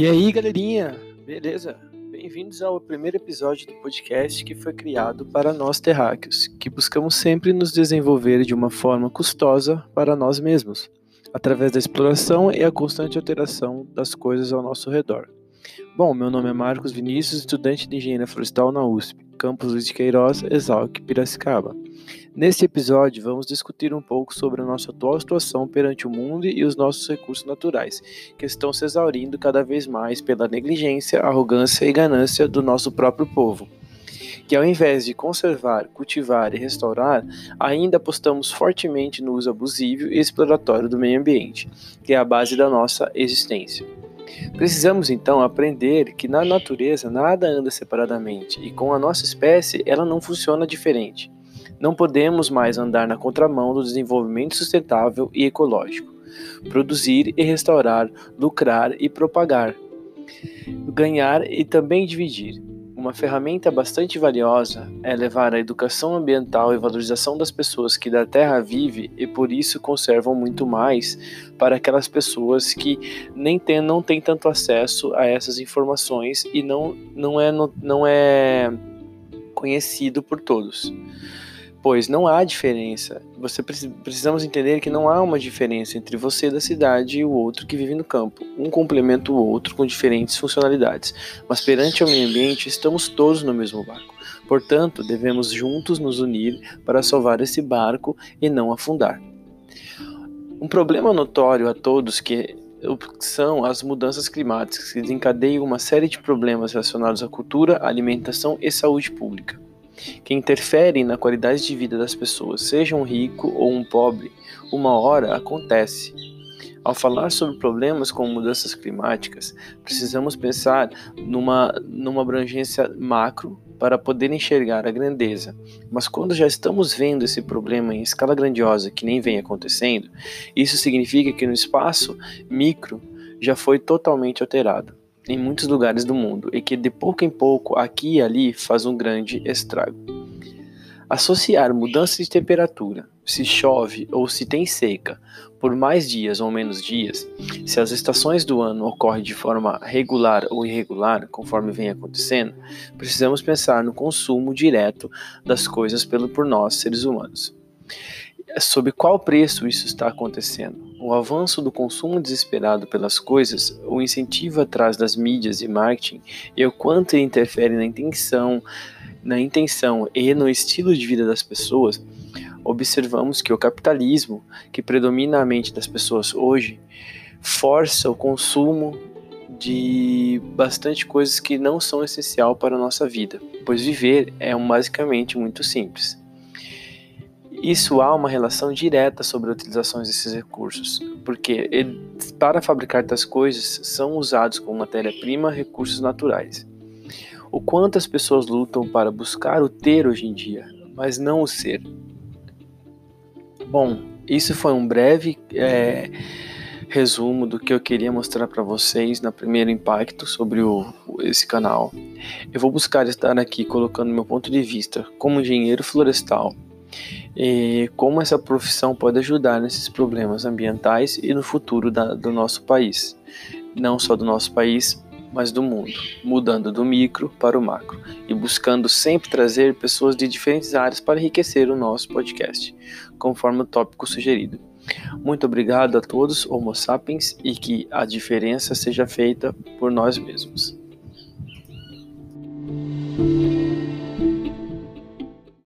E aí, galerinha? Beleza? Bem-vindos ao primeiro episódio do podcast que foi criado para nós terráqueos, que buscamos sempre nos desenvolver de uma forma custosa para nós mesmos, através da exploração e a constante alteração das coisas ao nosso redor. Bom, meu nome é Marcos Vinícius, estudante de Engenharia Florestal na USP, campus Luiz de Queiroz, Exalc, Piracicaba. Neste episódio, vamos discutir um pouco sobre a nossa atual situação perante o mundo e os nossos recursos naturais, que estão se exaurindo cada vez mais pela negligência, arrogância e ganância do nosso próprio povo. Que ao invés de conservar, cultivar e restaurar, ainda apostamos fortemente no uso abusivo e exploratório do meio ambiente, que é a base da nossa existência. Precisamos então aprender que na natureza nada anda separadamente e com a nossa espécie ela não funciona diferente. Não podemos mais andar na contramão do desenvolvimento sustentável e ecológico. Produzir e restaurar, lucrar e propagar. Ganhar e também dividir. Uma ferramenta bastante valiosa é levar a educação ambiental e valorização das pessoas que da terra vivem e por isso conservam muito mais para aquelas pessoas que nem tem, não têm tanto acesso a essas informações e não, não, é, não é conhecido por todos pois não há diferença. Você precisamos entender que não há uma diferença entre você da cidade e o outro que vive no campo. Um complementa o outro com diferentes funcionalidades, mas perante o meio ambiente estamos todos no mesmo barco. Portanto, devemos juntos nos unir para salvar esse barco e não afundar. Um problema notório a todos que são as mudanças climáticas que desencadeiam uma série de problemas relacionados à cultura, alimentação e saúde pública que interferem na qualidade de vida das pessoas, seja um rico ou um pobre, uma hora acontece. Ao falar sobre problemas como mudanças climáticas, precisamos pensar numa, numa abrangência macro para poder enxergar a grandeza. Mas quando já estamos vendo esse problema em escala grandiosa que nem vem acontecendo, isso significa que no espaço micro já foi totalmente alterado em muitos lugares do mundo e que de pouco em pouco, aqui e ali, faz um grande estrago. Associar mudança de temperatura, se chove ou se tem seca, por mais dias ou menos dias, se as estações do ano ocorrem de forma regular ou irregular, conforme vem acontecendo, precisamos pensar no consumo direto das coisas pelo por nós, seres humanos. Sob qual preço isso está acontecendo? O avanço do consumo desesperado pelas coisas, o incentivo atrás das mídias e marketing e o quanto ele interfere na intenção, na intenção e no estilo de vida das pessoas, observamos que o capitalismo, que predomina a mente das pessoas hoje, força o consumo de bastante coisas que não são essencial para a nossa vida, pois viver é basicamente muito simples. Isso há uma relação direta sobre a utilização desses recursos, porque para fabricar tais coisas são usados como matéria-prima recursos naturais. O quanto as pessoas lutam para buscar o ter hoje em dia, mas não o ser. Bom, isso foi um breve é, resumo do que eu queria mostrar para vocês na primeiro impacto sobre o, esse canal. Eu vou buscar estar aqui colocando meu ponto de vista como engenheiro florestal e como essa profissão pode ajudar nesses problemas ambientais e no futuro da, do nosso país. Não só do nosso país, mas do mundo, mudando do micro para o macro e buscando sempre trazer pessoas de diferentes áreas para enriquecer o nosso podcast, conforme o tópico sugerido. Muito obrigado a todos, Homo sapiens, e que a diferença seja feita por nós mesmos.